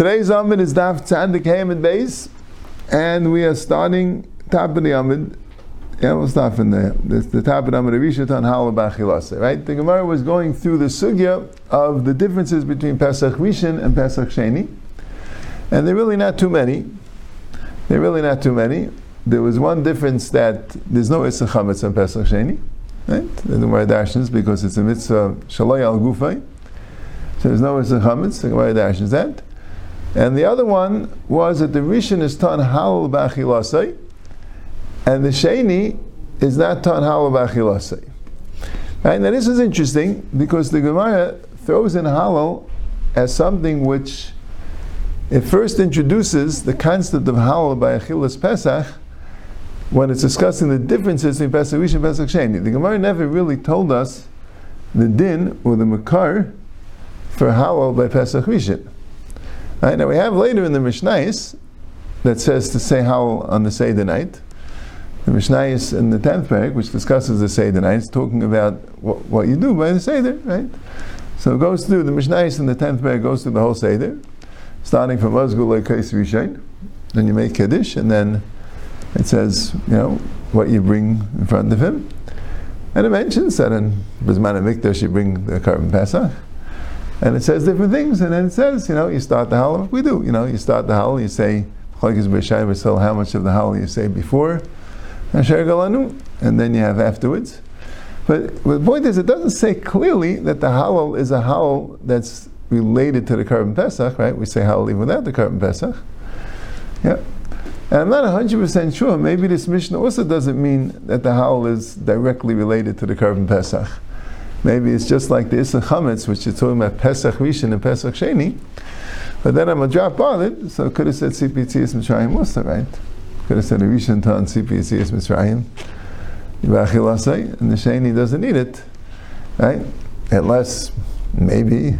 Today's amud is Daf Tzadik Hamid Beis, and we are starting top of the amud. Yeah, we'll start from there. This, the top of the amud Rishit on Halabachilase, right? The Gemara was going through the sugya of the differences between Pesach Rishon and Pesach Sheni, and they're really not too many. They're really not too many. There was one difference that there's no Issa Chametz on Pesach Sheni, right? The Gemara dashes because it's a mitzvah Shaloi al Gufay. So there's no Issa Chametz, the Gemara dashes that. And the other one was that the Rishon is tan halal b'achilasei, and the Sheni is not tan halal b'achilasei. Right? Now this is interesting because the Gemara throws in halal as something which it first introduces the concept of halal by achilas Pesach when it's discussing the differences between Pesach Rishon and Pesach Sheni. The Gemara never really told us the din or the makar for halal by Pesach Rishon. Right, now we have later in the Mishnais that says to say how on the Seder night. The Mishnais in the tenth parak, which discusses the Seder night, is talking about what, what, you do by the Seder, right? So it goes through the Mishnais in the tenth parak goes through the whole Seder, starting from Ozgul Lekais Rishain. Then you make Kiddush, and then it says, you know, what you bring in front of him. And it mentions that in Bisman Mikdash you bring the korban Pesach. And it says different things, and then it says, you know, you start the halal. We do, you know, you start the halal, you say, how much of the halal you say before, and then you have afterwards. But, but the point is, it doesn't say clearly that the halal is a halal that's related to the korban pesach, right? We say halal even without the korban pesach. Yeah. And I'm not 100% sure, maybe this Mishnah also doesn't mean that the halal is directly related to the korban pesach. Maybe it's just like the Issa Chametz, which is talking about Pesach Rishon and Pesach Sheni. But then I'm a drop it, so I could have said CPTS Mitzrayim also, right? Could have said a Rishon Tan CPTS Mitzrayim. And the Sheni doesn't need it, right? Unless maybe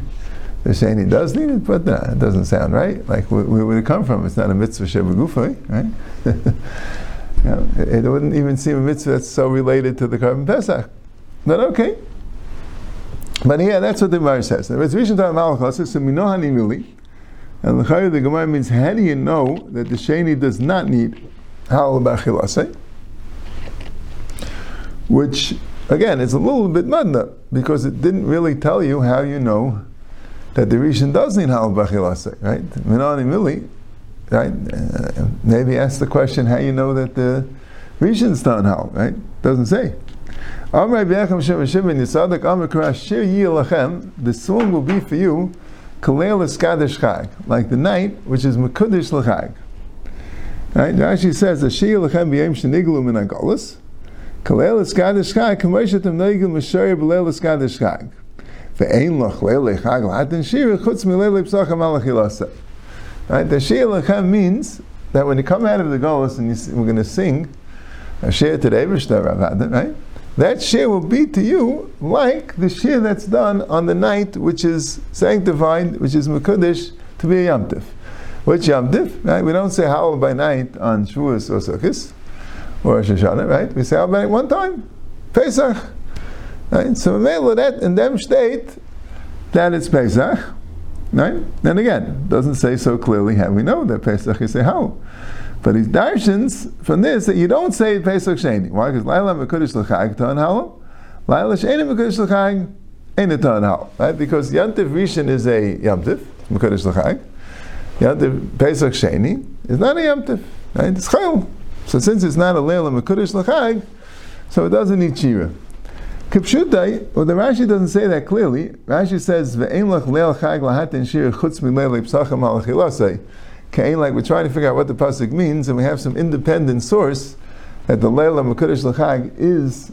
the Sheni does need it, but nah, it doesn't sound right. Like where, where would it come from? It's not a mitzvah Shebagufay, right? you know, it, it wouldn't even seem a mitzvah that's so related to the korban Pesach. But okay, but yeah, that's what the Gemara says. It's Rishon Tam Malachos, so Minohani Mili. And the the Gemara means, how do you know that the Sheni does not need Halal? Which, again, is a little bit madna, because it didn't really tell you how you know that the Rishon does need Halal Bachilase, right? Minohani Mili, right? Uh, maybe ask the question how you know that the Rishon's done Hal, right? Doesn't say. The song will be for you, like the night which is Mekudish L'chag. Right? Rashi says, Ashir Lechem B'yem Sheniglu Min Agolis, Kalel Eskadish Chag, Kameshetem Neigel Mesher B'leil Eskadish Chag. Right? The Shir Lechem means that when you come out of the Golis and you, we're going to sing, Ashir today, right? That share will be to you like the share that's done on the night which is sanctified, which is Mekudesh, to be a Yamtiv. Which Yamtiv? Right? We don't say howl by night on Shavuos or Sukkot or Shoshana, right? We say how by night one time, Pesach. Right? So that in them state that it's Pesach. Right? Then again, doesn't say so clearly how we know that Pesach is a how. But he darshans from this that you don't say Pesach Sheni. Why? Because Laila Mekudish L'chag Tan Halal. Laila Sheni Mekudish L'chag Ain't a Tan Halal. Right? Because Yantiv Rishon is a Yamtiv, Mekudish L'chag. Yantiv Pesach Sheni is not a Yamtiv. Right? It's Chayil. So since it's not a Leila Mekudish L'chag, so it doesn't need Shira. Kipshutai, well, the Rashi doesn't say that clearly. Rashi says, "Ve'ein lach leil chag lahatin shir chutz mileil psacham halachilasei." Kain, like we're trying to figure out what the pasuk means, and we have some independent source that the Leil Mekudesh L'Chag is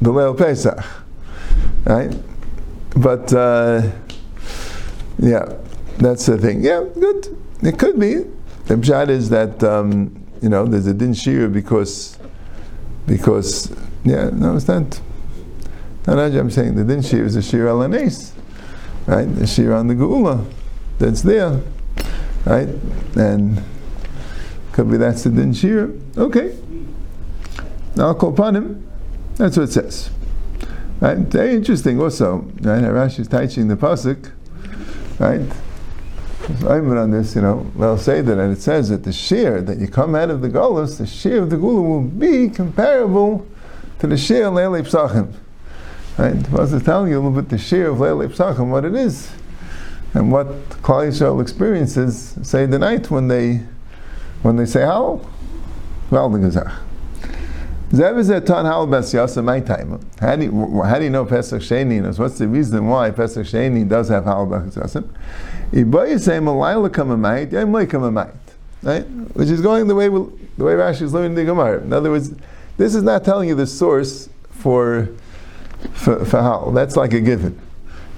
the Leil Pesach, right? But uh, yeah, that's the thing. Yeah, good. It could be. The pshat is that um, you know there's a din shir because because yeah no it's not. Not I'm saying the din shir is a shir al right? The shir on the geula that's there right? And could be that's the din shira. Okay. Now him. That's what it says. Right? Very interesting also. Right? Rashi is teaching the pasuk. Right? I'm on this, you know, they'll say that, and it says that the shear that you come out of the Golos, the shear of the Gula will be comparable to the shear of Leilei Psachim. Right? Was telling you a little bit the shear of Leilei Psachim, what it is, and what Klal Yisrael experiences, say the night when they when they say how, well, the Gazach. Zev is a ton how best yasa my time. How do you, how do you know Pesach Sheni knows? What's the reason why Pesach Sheni does have how best yasa? Iboy say malayla kamamait, yom loy kamamait. Right? Which is going the way the way Rashi is learning the Gemara. In other words, this is not telling you the source for for, for how. That's like a given.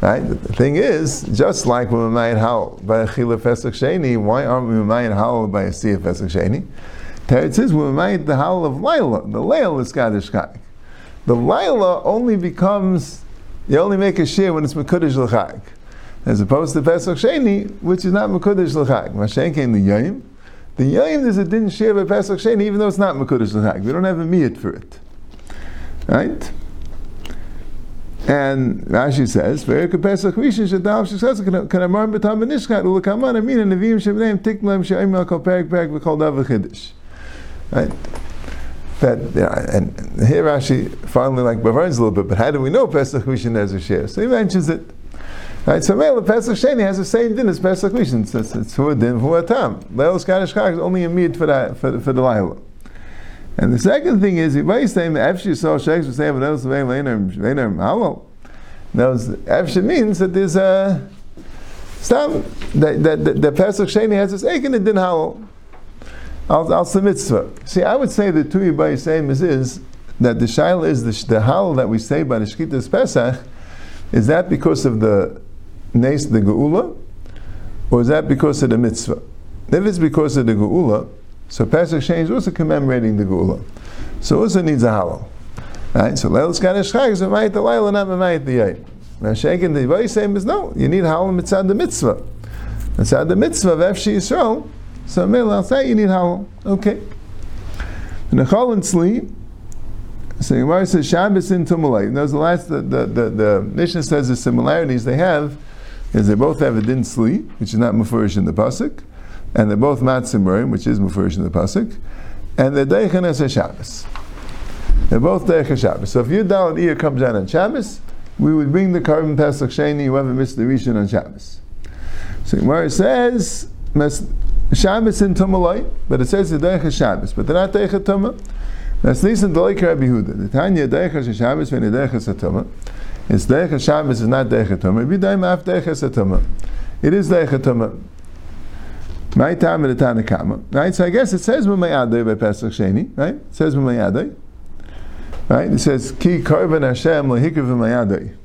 Right? The thing is, just like we might how by a chila Pesach Sheni, why aren't we might how by a Siyah Pesach Sheni? Teretz says we might the howl of Laila. The Lail is Kaddish Chag. The Laila only becomes, you only make a share when it's Mekudesh L'chag. As opposed to Pesach Sheni, which is not Mekudesh L'chag. Mashen came the Yom. The Yom is a din share by Pesach Sheni, even though it's not Mekudesh L'chag. We don't have a miyat for it. Right? And Rashi says, "Ve'er Pesach Rishon shadav shesas can amar b'tam b'nishkat ulakaman amin and neviim shebneim tiklam she'im al kol perik perik v'kol dav v'chiddush." Right? That yeah, and here Rashi finally like Bavarns a little bit, but how do we know Pesach Rishon has a share? So he mentions it. Right, so Mela Pesach Sheni has the same din as Pesach Rishon. It's, who a din, who a tam. Leil Skadish Chag is only a mid for that for, for the. And the second thing is, if I say Efshi saw Sheikhs saying, "Those later later halal." Those Efshi means that there's a stop that that the Pesach Sheni has this halal. I'll submit See, I would say the two Yibai same is is that the shaila is the, the halal that we say by the Shkitas Pesach is that because of the Nes the Geula, or is that because of the mitzvah? If it's because of the Geula, so Pesach Sheni is also commemorating the Geula. So also needs a halal. Right? So Leil Skanish Chag is Mamayit the Leil and not Mamayit the Yom. Now Shekin the same is no, you need halal mitzad the mitzvah. Mitzad the mitzvah of Efshi Yisrael, so Mel I'll say you need halal. Okay. And the Chol and Tzli, so Gemara says Shabbos in Tumalay. Those the last the the, the, the Mishnah says the similarities they have is they both have a din sli, which is not mufurish in the pasuk, and they're both matzim which is mufurish in the pasuk, and they're deichan as Shabbos. They're both deichan Shabbos. So if your dalit ear comes out on Shabbos, we would bring the korban pesach sheni whoever missed the rishon on Shabbos. So Gemara says Shabbos in Tumalay, but it says the deichan Shabbos, but they're not deichan Tumah. That's nisan delik Rabbi Huda. The Tanya deichan Shabbos when deichan Satuma. It's deichan Shabbos is not deichan Tumah. Vidaim af deichan Satuma. It is deichan Tumah. My time at the Tanakama. Right? So I guess it says Mumayadai by Pesach Sheni, right? It says Mumayadai. Right? It says Ki Karban Hashem Lahikav Mumayadai.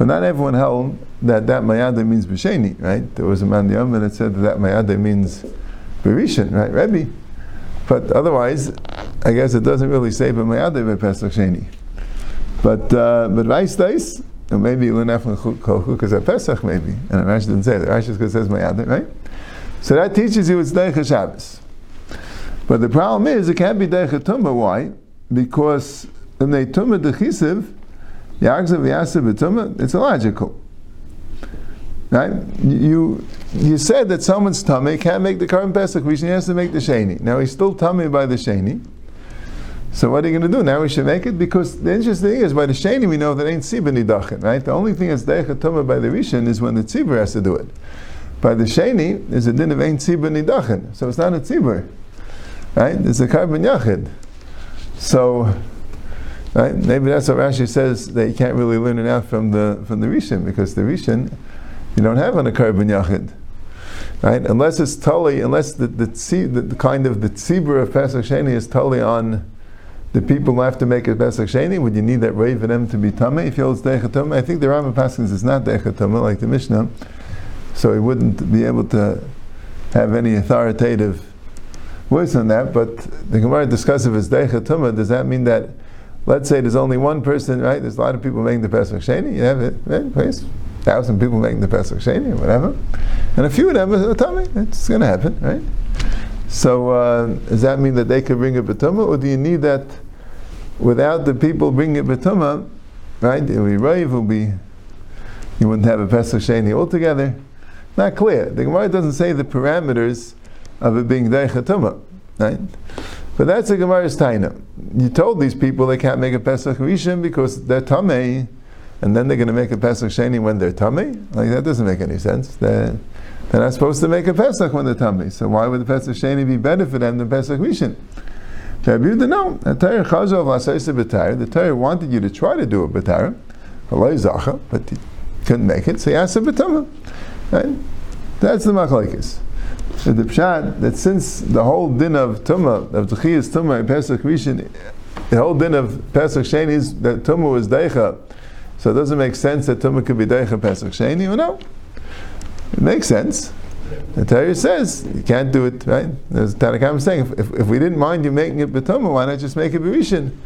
But not everyone held that that Mayadai means B'Sheni, right? There was a man the Yom that said that, that Mayadai means Berishan, right? Rebbe. But otherwise, I guess it doesn't really say B'Mayadai by Pesach Sheni. But uh, but Vice Dice, or maybe Lunaf Chukas at Pesach, maybe. And Rashi didn't say that. Rashi just says Mayadai, right? So that teaches you it's Deicha Shabbos. But the problem is, it can't be Deicha Tumah. Why? Because in the Tumah Dechisiv, Yagzav Yasav it's illogical. Right? You you said that someone's tummy can't make the current Pesach he has to make the Sheni. Now he's still tummy by the Sheni. So what are you going to do? Now we should make it? Because the interesting thing is, by the Sheni we know that ain't Tzibah Nidachin, right? The only thing that's Deicha Tumah by the Rishon is when the Tzibah has to do it. By the Sheni, there's a din of Ein Tzibur Nidachin. So it's not a Tzibur. Right? It's a korban Yachid. So, right? Maybe that's what Rashi says that you can't really learn it out from the from the Rishon, because the Rishon you don't have on a korban Yachid. Right? Unless it's totally, unless the, the, the, the kind of the tzibur of Pesach Sheni is totally on the people who have to make a Pesach Sheni, would you need that ray for them to be Tameh? If you hold Deichatama, I think the Rambam Paskins is not Deichatama, like the Mishnah so he wouldn't be able to have any authoritative voice on that. But the Gemara discusses it's Deicha Tumah, does that mean that, let's say there's only one person, right? There's a lot of people making the Pesach Sheni, you have it, right? Place, thousand people making the Pesach Sheni, or whatever, and a few of them are tummy. It's going to happen, right? So uh, does that mean that they could bring a betuma, or do you need that without the people bringing a betuma, right? It will be rave, will be you wouldn't have a Pesach Sheni altogether. Not clear. The Gemara doesn't say the parameters of it being Deichatuma, right? But that's the Gemara's taina. You told these people they can't make a Pesach Rishon because they're Tamei, and then they're going to make a Pesach Sheni when they're Tamei? Like, that doesn't make any sense. They're, they're not supposed to make a Pesach when they're Tamei. So why would the Pesach Sheni be better for them than Pesach Rishon? Rabbi Yehuda, no. The Torah wanted you to try to do a B'Tayr, but you couldn't make it, so you asked a B'Tumah. Right? That's the machlekes. The pshat that since the whole din of tumah of tchiyas tumah and Pesach Rishon, the whole din of Pesach Sheni is that tumah was deicha, so it doesn't make sense that tumah could be deicha Pesach Sheni. Well, no, it makes sense. The Torah says you can't do it, right? There's Tanakam saying if, if, we didn't mind you making it betuma, why not just make it berishin?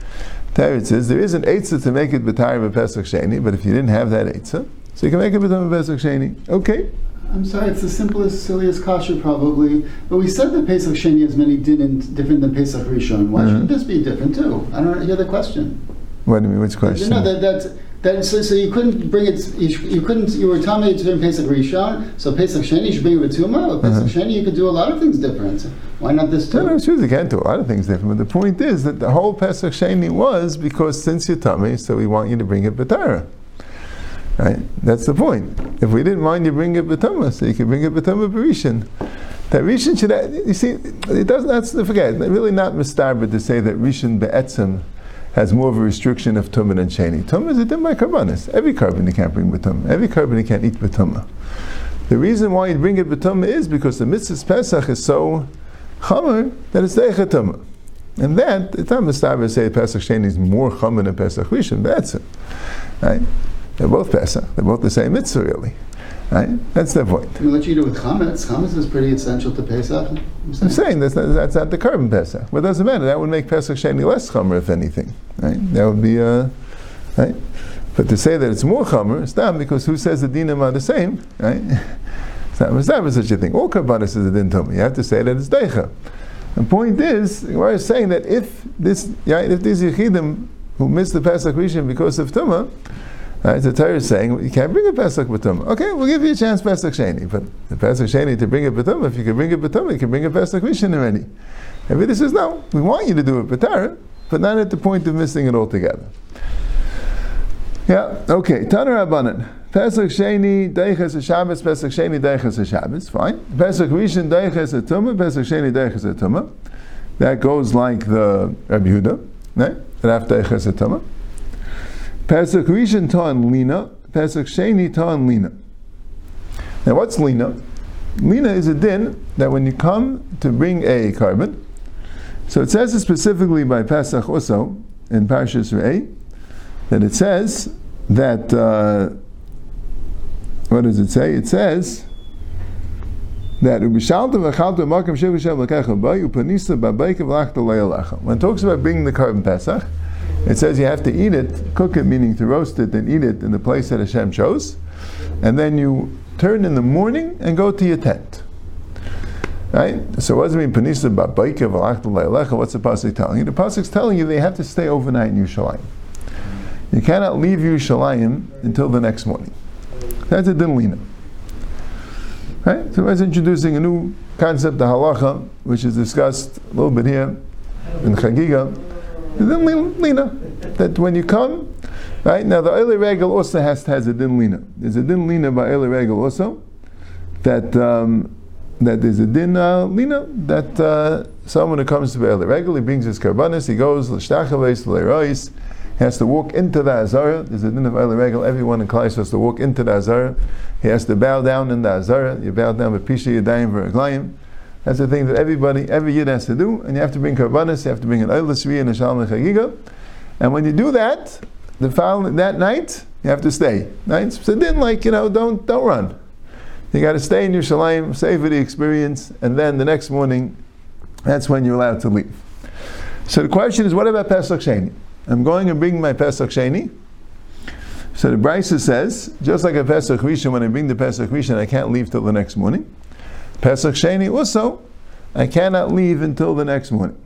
Torah says there is an eitzah to make it betayim Pesach Sheni, but if you didn't have that eitzah, so you can make it betuma Pesach Sheni. Okay. I'm sorry, it's the simplest, silliest kasha probably. But we said that Pesach Sheni has many din different than Pesach Rishon. Why mm-hmm. shouldn't this be different too? I don't hear the question. What do you mean? Which question? No, that, that, that so, so you couldn't bring it. You, you couldn't. You were telling me to do Pesach Rishon. So Pesach Sheni you should bring it with Tuma. Pesach uh-huh. Sheni you could do a lot of things different. Why not this too? No, no, sure you can do a lot of things different. But the point is that the whole Pesach Sheni was because since you're tummy, so we want you to bring it B'tara. Right? That's the point. If we didn't mind you bring it B'tama, so you can bring it B'tama B'rishan. That Rishon should, you see, it doesn't, that's, forget, really not mistarba to say that Rishon Be'etzim has more of a restriction of Tumah than Sheni. Tumah is a dim by Karbanis. Every korban you can't bring B'tumah. Every korban you can't eat B'tumah. The reason why you bring it B'tumah is because the mitzvah Pesach is so chamer that it's Deichat And that, it's not mistarba to say Pesach Sheni is more chamer than Pesach Rishon Be'etzim. Right? They're both Pesach. They're both the same mitzvah, really. Right? That's the point. We let you do it with chametz. Chametz is pretty essential to Pesach. I'm saying, I'm saying that's, not, that's not the korban Pesach. Well, it doesn't matter. That would make Pesach sheni less chamer, if anything. Right? That would be, uh, right? But to say that it's more chamer, it's not because who says the dinim are the same, right? It's not, it's not such a thing. All karbanis is a din. You have to say that it's deicha. The point is, we're saying that if this, yeah, if these yichidim who miss the Pesach Rishon because of tumah, Right? The Torah is saying you can't bring a Pesach B'tum. Okay, we'll give you a chance Pesach Sheni, but the Pesach Sheni to bring a B'tum, if you can bring a B'tum, you can bring a Pesach Rishon already. Everybody says no, we want you to do it B'tar, but not at the point of missing it altogether. Yeah, okay. Taner Abanan. Pesach Sheni Deiches Shabbos. Pesach Sheni Deiches Shabbos. Fine. Pesach Rishon Deiches Tumah. Pesach Sheni Deiches Tumah. That goes like the Rabbi Yehuda, right? Raf Deiches a Tumah. Pesach Rishon Tan Lina, Pesach Sheni Tan Lina. Now, what's Lina? Lina is a din that when you come to bring a korban, so it says it specifically by Pesach also in Parshas Re'eh, that it says that, uh, what does it say? It says that when it talks about bringing the korban Pesach, it says you have to eat it, cook it, meaning to roast it and eat it in the place that Hashem chose, and then you turn in the morning and go to your tent. Right? So what does it mean? Panisa What's the pasuk telling you? The pasuk's telling you they have to stay overnight in Yerushalayim. You cannot leave Yerushalayim until the next morning. That's a dinlina. Right? So it's introducing a new concept, the halacha, which is discussed a little bit here in Chagiga din lina. That when you come, right now the oily regal also has has a din lina. There's a din lina by oily regal also that um, that there's a din uh, lina that uh, someone who comes to the oily regal, he brings his karbanis, he goes l'shtachaves l'erois. He has to walk into the Azara. There's a din of Oily Regal. Everyone in Klai has to walk into the Azara. He has to bow down in the Azara. You bow down with Pisha Yadayim V'Raglayim. That's the thing that everybody, every yid has to do, and you have to bring karbanis, you have to bring an oilasri and a shalom chagiga, and when you do that, the following that night you have to stay. Right? So then, like you know, don't don't run. You got to stay in your Yerushalayim, savor the experience, and then the next morning, that's when you're allowed to leave. So the question is, what about Pesach Sheni? I'm going and bring my Pesach Sheni. So the Brisa says, just like a Pesach Rishon, when I bring the Pesach Rishon, I can't leave till the next morning. Pesach Sheni also, I cannot leave until the next morning.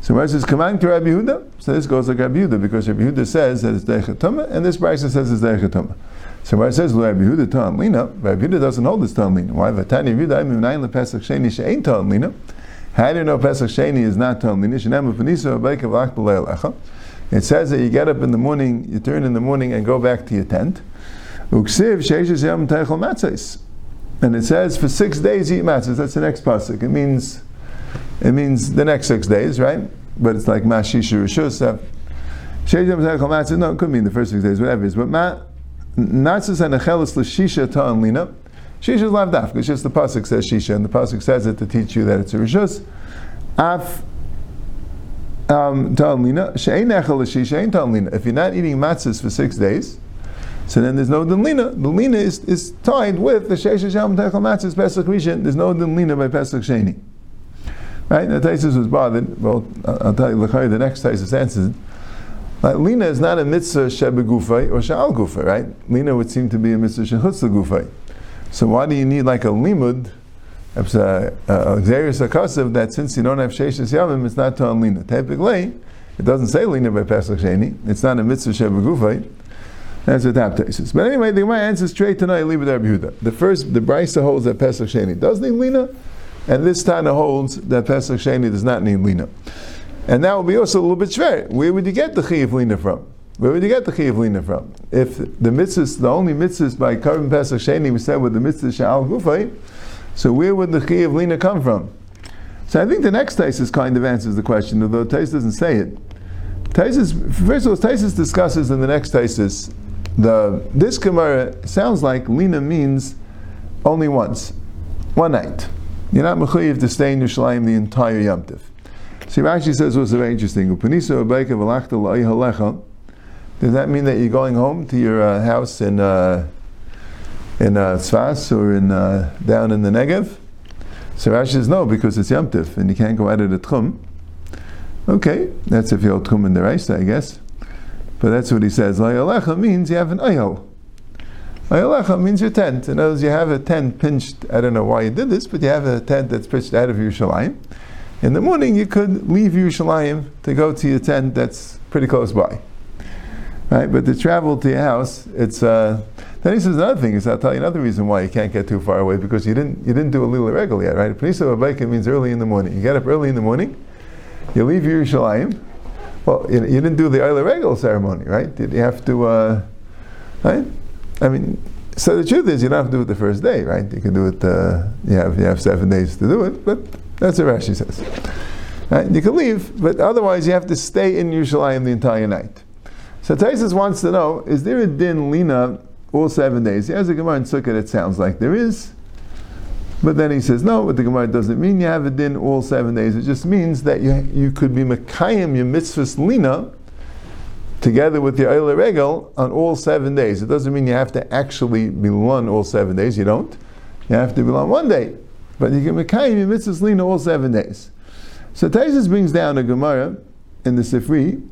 So Rashi says, "Command to Rabbi Yehuda." So this goes like Rabbi Yehuda because Rabbi Yehuda says that it's deichatuma, and this Brisa says it's deichatuma. So it says Rabbi Yehuda Tan Lina, Rabbi Yehuda doesn't hold this Tan Lina. Why? Vatani Yehuda Aimim Nain LePesach Sheni She'ain Tan Lina. How do you know Pesach Sheni is not Tan Lina? Shenem Panisa Abayka V'Ach B'Leil Echa. It says that you get up in the morning, you turn in the morning and go back to your tent. Uksiv Sheishes Yom Teichel Matzais. And it says for six days eat matzahs. That's the next pasuk. It means, it means the next six days, right? But it's like mashisha rishus. Matzais. No, it could mean the first six days, whatever it is. But ma, Natzis and Achelis l'shisha ta'an lina. Shisha is lav dafka. It's just the pasuk says shisha, and the pasuk says it to teach you that it's a rishus. Af um, ta'an lina. She'ein echel l'shisha, ain't ta'an lina. If you're not eating matzahs for six days, so then there's no dinlina. The lina is, is tied with the shesha shalom techel matzahs pesach rishon. There's no dinlina by pesach sheni. Right? Now Taisus was bothered. Well, I'll tell you the next Taisus answers. Like, lina is not a mitzvah shebegufay or shal gufay, right? Lina would seem to be a mitzvah shechutz gufay. So why do you need like a limud, a xerius akasav that since you don't have sheshes yavim, it's not to lina. Typically, it doesn't say lina by pesach sheni. It's not a mitzvah shebegufay. That's what Taptasis. But anyway, the Gemara answers straight tonight. Leave it Rabbi Yehuda. The first, the Brisa holds that Pesach Sheni does need lina, and this Tana holds that Pesach Sheni does not need lina. And that will be also a little bit shver. Where would you get the Chiyav lina from? Where would you get the Chiyav lina from? If the mitzvahs, the only mitzvahs by Karban Pesach Sheni we said with the mitzvah Sha'al Gufay, so where would the Chiyav lina come from? So I think the next Taisus kind of answers the question, although Taisus doesn't say it. Taisus, first of all, Taisus discusses in the next Taisus the this Gemara sounds like Lina means only once, one night. You're not mechuyev to stay in Yerushalayim the entire Yom Tiv. See, Rashi says what's very interesting. Does that mean that you're going home to your uh, house in uh, in uh, Tzfas or in uh, down in the Negev? So Rashi says no, because it's Yom Tiv and you can't go out of the Tchum. Okay, that's if you're Tchum in the rice, I guess. But that's what he says. Layalecha means you have an ayel. Layalecha means your tent. In other words, you have a tent pinched. I don't know why you did this, but you have a tent that's pitched out of Yerushalayim. In the morning, you could leave Yerushalayim to go to your tent that's pretty close by. Right? But to travel to your house, it's. Uh, then he says another thing. Is I'll tell you another reason why you can't get too far away because you didn't you didn't do a little regal yet, right? Panisa Babaika means early in the morning. You get up early in the morning, you leave Yerushalayim, well, you, you didn't do the Eile Regel ceremony, right? Did you have to, uh, right? I mean, so the truth is, you don't have to do it the first day, right? You can do it. Uh, you have you have seven days to do it, but that's what Rashi says. Right? You can leave, but otherwise you have to stay in Yerushalayim the entire night. So Taisus wants to know: Is there a din lina all seven days? He has a Gemara in Sukkah that sounds like there is. But then he says, no, what the Gemara doesn't mean you have a din all seven days. It just means that you, you could be Mekayim, your mitzvahs lina, together with your Eile Regel on all seven days. It doesn't mean you have to actually be on all seven days. You don't. You have to be on one day. But you can Mekayim your mitzvahs lina all seven days. So Taisus brings down a Gemara in the Sifri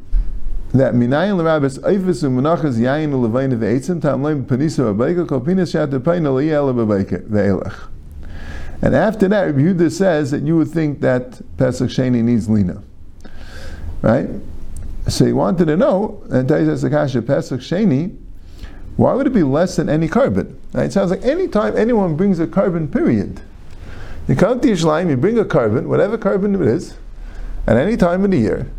that minayin l'rabes eifus u'menachas yayin u'levayin ve'etzim tam leim panisa v'beika kol pinas shat v'peina l'yel v'beika and after that, Rabbi Yehuda says that you would think that Pesach Sheni needs lina. Right? So he wanted to know, and Taiz Akasha Pesach Sheni, why would it be less than any korban? Right? It sounds like any time anyone brings a korban, period. You come to Yerushalayim, you bring a korban, whatever korban it is, at any time of the year,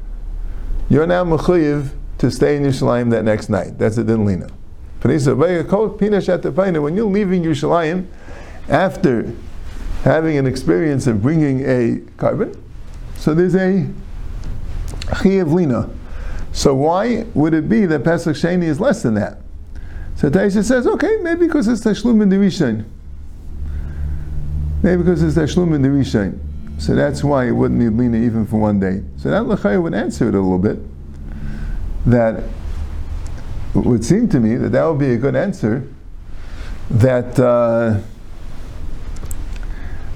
you're now mechuyev to stay in Yerushalayim that next night. That's a din lina. When you're leaving Yerushalayim after having an experience of bringing a korban. So there's a chiyav lina. So why would it be that Pesach Sheni is less than that? So Taisha says, okay, maybe because it's Tashlum in the Rishon. Maybe because it's Tashlum in the Rishon. So that's why it wouldn't need lina even for one day. So that Lechaya would answer it a little bit. That would seem to me that that would be a good answer. That uh,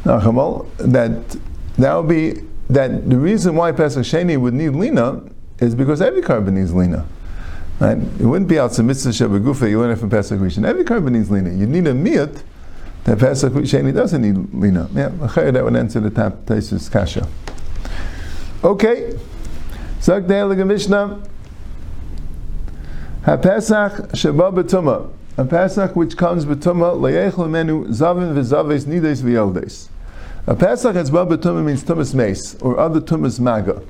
Nachamal, that that would be that the reason why Pesach Sheni would need lina is because every korban needs lina. Right? It wouldn't be out to mitzvah shebegufa. You learn it from Pesach Rishon. Every korban needs lina. You need a miyat that Pesach Sheni doesn't need lina. Yeah, that would answer the tap Taisus kasha. Okay, De'elige Mishnah. HaPesach Sheba B'Tumah. A Pesach which comes betuma leyechel menu zavin v'zaves nides v'yoldes. A Pesach that's ba betuma means tumas mace or other tumas maga.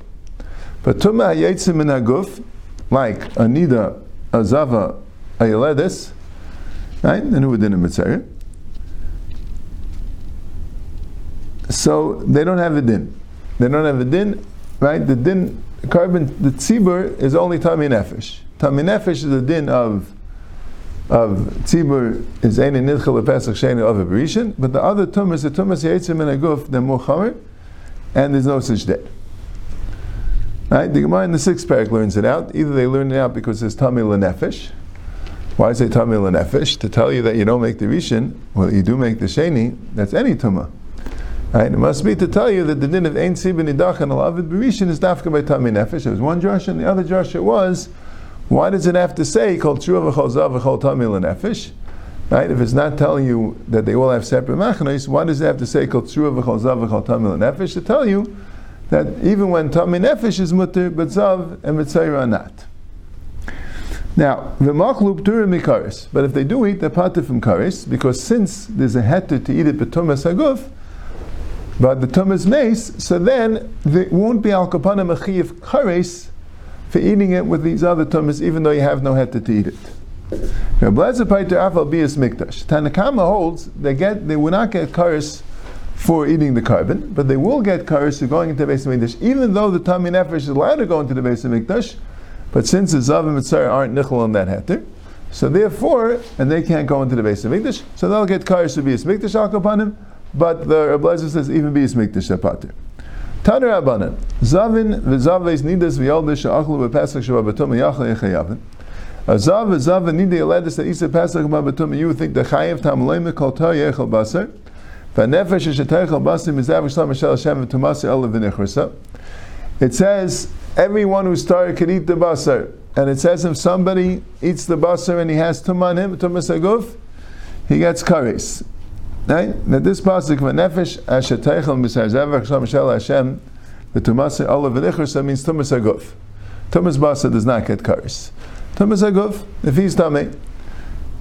But tuma hayetzim min haguf, like a nida, a zava, a yeledis, right? And who did a mitzvah. So they don't have a din. They don't have a din, right? The din, korban, the tzibur is only tami nefesh. Tami nefesh is the din of of tzibur is ein nidchel pesach sheni of a but the other tumas, the tumas yitzim and aguf, more chamer, and there's no such din. Right? The Gemara in the sixth parak learns it out. Either they learn it out because it's tami lenefesh. Why say tami lenefesh? To tell you that you don't make the rishon, well, you do make the sheni. That's any tumah. Right? It must be to tell you that the din of Ein Sibin Idach and Alavid Berishin is dafka by Tami Nefesh. There was one drush and the other drush it was, why does it have to say, Kol Tshuva V'chol V'chol Tami L'Nefesh? Right? If it's not telling you that they all have separate machnos, why does it have to say Kol Tshuva V'chol Zav V'chol Tami L'Nefesh? To tell you that even when Tami Nefesh is mutter, but Zav and Mitzayra are not. Now, v'machlu p'turim mikaris. But if they do eat, they're pater from karis, because since there's a heter to eat it b'tumas haguf, but the tumas mace, so then there won't be al kapanim of kares for eating it with these other tumas, even though you have no heter to eat it. Now, Tanakama holds they get they will not get kares for eating the korban, but they will get kares for going into the base of Mikdash, even though the Tami Nefesh is allowed to go into the base of Mikdash, but since the Zav and Mitzvah aren't nichel on that heter, so therefore, and they can't go into the base of Mikdash, so they'll get kares for beis Mikdash al but the Rebbe says even be mikdash pater. Zavin v'zaves nidas yachal yechayavin. A zav v'zav v'nida that isa pesach you think the chayav tam kol tar yechal v'nefesh mizav Hashem v'tumasi v'nichrasa. It says everyone who started can eat the basar. And it says if somebody eats the basar and he has tum on him, tumas aguf, he gets kares. Right? That this pasuk v'nefesh asher teichel misar shel Hashem v'tumase olav v'nichursa means tumas aguf. Tumas basa does not get karis. Tumas aguf, if he's tummy.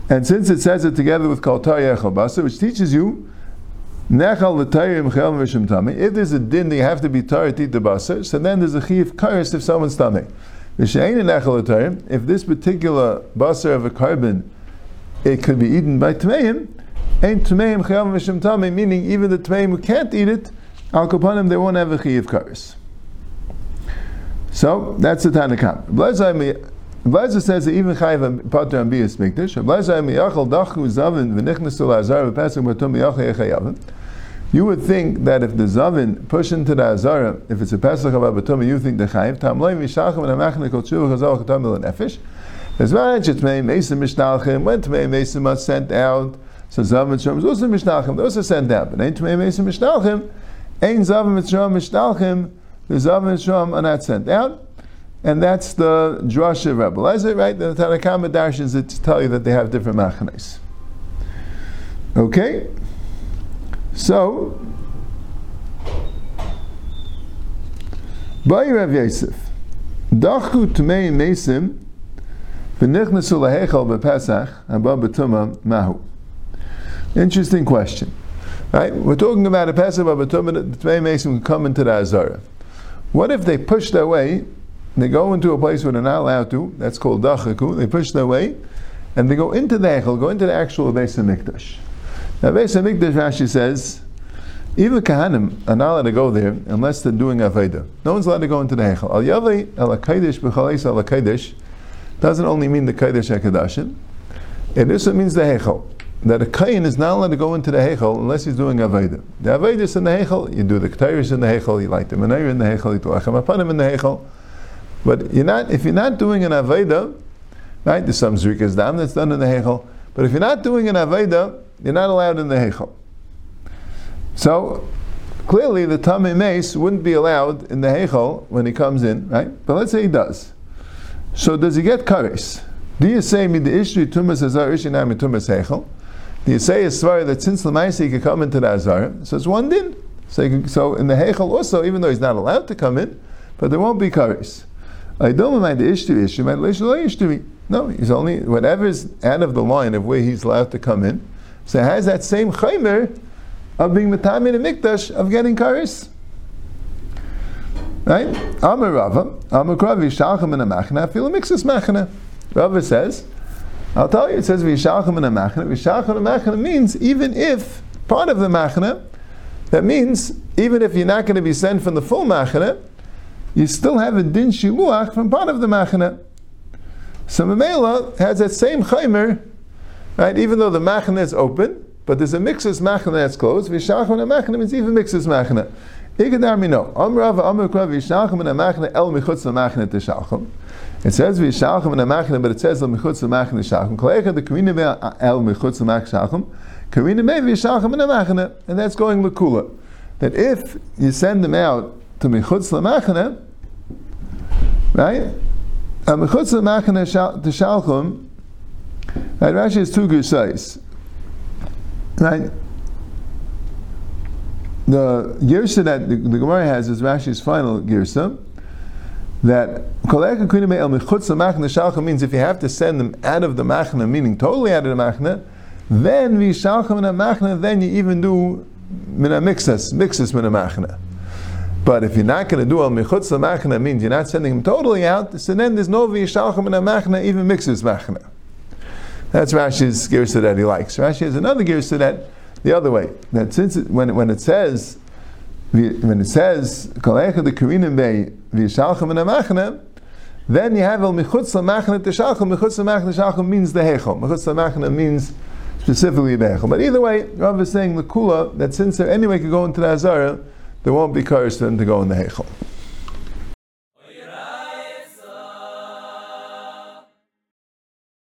And since it says it together with kol yechal basa, which teaches you Nechal l'tayim chel v'shim tummy. If there's a din that you have to be to eat the basa, so then there's a chiv karis if someone's tummy. If this particular basa of a korban, it could be eaten by tmeim, Ain't tmeim chayav v'shem tamei, meaning even the tmeim who can't eat it, al kapanim they won't have a chayiv karis. So that's the Tanakam. Blazer says that even chayiv pater and bias mikdash. Blazer miyachal dachu zavin v'nichnasu la'azar v'pesach matum miyachal yechayavim. You would think that if the zavin push into the azara, if it's a pesach of abatum, you think the chayiv tam loy mishachim and amachne kol tshuva chazal chatam nefesh. There's one tmei mesim mishnalchim when tmei mesim are sent out. So Zav Mitzrayim is also Mishnalchim. They also sent out. But Ein Tumei Mesim Mishnalchim, Ein Zav Mitzrayim Mishnalchim, the Zav Mitzrayim are not sent out. And that's the Drasha Rebbe Lezer, right? The Tanakama darshans to tell you that they have different machanes. Okay? So, Bayi Rav Yosef, Dachu Tumei Mesim, V'nichnasu lahechal b'Pesach, haba b'tumah mahu. Interesting question. Right? We're talking about a passive of a Tmei Mason can come into the Azara. What if they push their way, they go into a place where they're not allowed to, that's called Dachaku, they push their way, and they go into the Echel, go into the actual Beis HaMikdash. Now Beis HaMikdash, Rashi says, even Kahanim are not allowed to go there unless they're doing Aveda. No one's allowed to go into the Echel. Al Yavai, Al HaKadosh, B'chalais Al HaKadosh, doesn't only mean the Kadosh HaKadashim, it also means the Echel that a kain is not allowed to go into the hechel unless he's doing aveda. The aveda is in the hechel. You do the ketayris in the hechel. You light the menorah in the hechel. You do achem apanim in the hechel. But you're not if you're not doing an aveda, right? There's some zrikas dam that's done in the hechel. But if you're not doing an aveda, you're not allowed in the hechel. So clearly, the tamei mace wouldn't be allowed in the hechel when he comes in, right? But let's say he does. So does he get kares? Do you say me the ishri tumas azar ishinam tumas hechel? The Yisay is svar that since Lamaisi he could come into the Azar, so it's one din. So, can, so in the Heichel also, even though he's not allowed to come in, but there won't be kares. I don't mind the ishtu issue, my ishtu No, he's only whatever's out of the line of where he's allowed to come in. So has that same chaymer of being metamin and mikdash of getting karis. Right? Amar Rava, Amar Krav Yishalchem in a machna, feel a mixus machna. Rava says, I'll tell you, it says Vishalchem in a machna. Vishalchem in a machna means even if part of the machna, that means even if you're not going to be sent from the full machna, you still have a din shiluach from part of the machna. So Mamela has that same chaymer, right? Even though the machna is open, but there's a mixus machna that's closed. Vishalchem in a machna means even mixus machna. It says Vishalchem in a machna, but it says el michutz machna teshalchem. Kolecha the karina el michutz machna teshalchem. Karina me Vishalchem in a machna, and that's going lekula. That if you send them out to michutz machna, right? A michutz machna teshalchem. Right, Rashi has two good sides. Right? The girsa that the, the Gemara has is Rashi's final girsa. That el means if you have to send them out of the machna, meaning totally out of the machna, then vishalchem in a machna, then you even do mina mixas, mixas mina machna. But if you're not going to do al michutz machna, means you're not sending them totally out, so then there's no vishalchem in a machna, even mixas machna. That's Rashi's girsa that he likes. Rashi has another girsa that the other way. That since it, when, when it says when it says Kalecha the Karinim Bay Vishalchem then you have El Michutz Lamachna Teshalchem. Michutz Lamachna Teshalchem means the Hechel. Michutz Lamachna means specifically the Hechel. But either way, Rav is saying the Kula that since they anyway could go into the Azara, there won't be for them to go in the Hechel.